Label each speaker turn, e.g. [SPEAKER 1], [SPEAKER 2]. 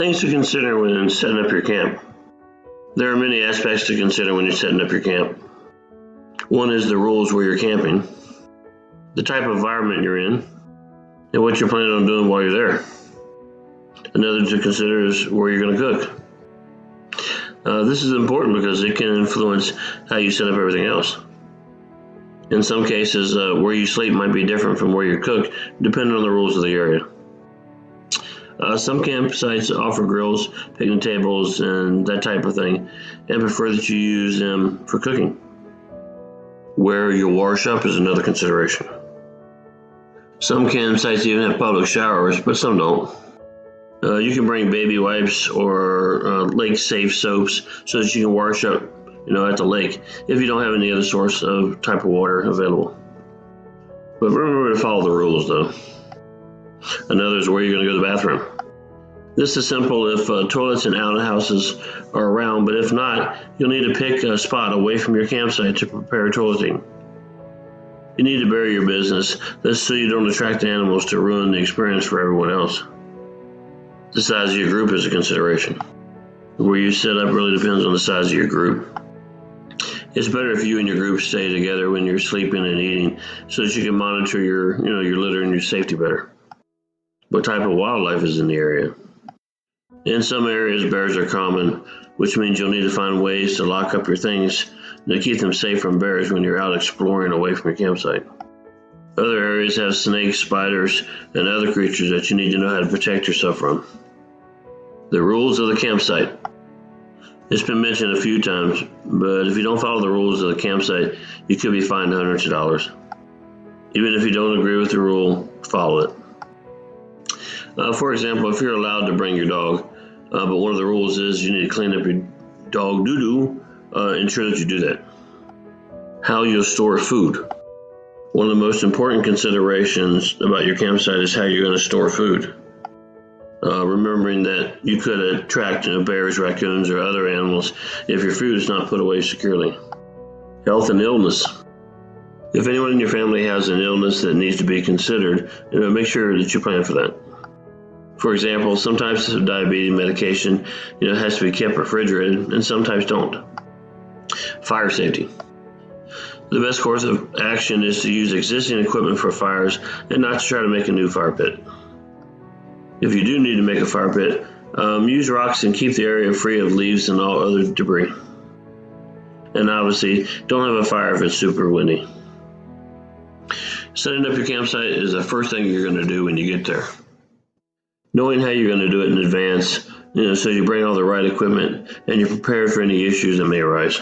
[SPEAKER 1] Things to consider when setting up your camp. There are many aspects to consider when you're setting up your camp. One is the rules where you're camping, the type of environment you're in, and what you're planning on doing while you're there. Another to consider is where you're going to cook. Uh, this is important because it can influence how you set up everything else. In some cases, uh, where you sleep might be different from where you cook, depending on the rules of the area. Uh, some campsites offer grills, picnic tables, and that type of thing, and prefer that you use them for cooking. Where you wash up is another consideration. Some campsites even have public showers, but some don't. Uh, you can bring baby wipes or uh, lake safe soaps so that you can wash up, you know, at the lake if you don't have any other source of type of water available. But remember to follow the rules, though. Another is where you're going to go to the bathroom. This is simple if uh, toilets and outhouses are around, but if not, you'll need to pick a spot away from your campsite to prepare toileting. You need to bury your business. That's so you don't attract animals to ruin the experience for everyone else. The size of your group is a consideration. Where you set up really depends on the size of your group. It's better if you and your group stay together when you're sleeping and eating so that you can monitor your, you know, your litter and your safety better. What type of wildlife is in the area? In some areas, bears are common, which means you'll need to find ways to lock up your things to keep them safe from bears when you're out exploring away from your campsite. Other areas have snakes, spiders, and other creatures that you need to know how to protect yourself from. The rules of the campsite. It's been mentioned a few times, but if you don't follow the rules of the campsite, you could be fined hundreds of dollars. Even if you don't agree with the rule, follow it. Uh, for example, if you're allowed to bring your dog, uh, but one of the rules is you need to clean up your dog doo doo, uh, ensure that you do that. How you'll store food. One of the most important considerations about your campsite is how you're going to store food. Uh, remembering that you could attract you know, bears, raccoons, or other animals if your food is not put away securely. Health and illness. If anyone in your family has an illness that needs to be considered, you know, make sure that you plan for that. For example, some types of diabetes medication you know, has to be kept refrigerated, and sometimes don't. Fire safety. The best course of action is to use existing equipment for fires and not to try to make a new fire pit. If you do need to make a fire pit, um, use rocks and keep the area free of leaves and all other debris. And obviously, don't have a fire if it's super windy. Setting up your campsite is the first thing you're going to do when you get there. Knowing how you're going to do it in advance, you know, so you bring all the right equipment and you're prepared for any issues that may arise.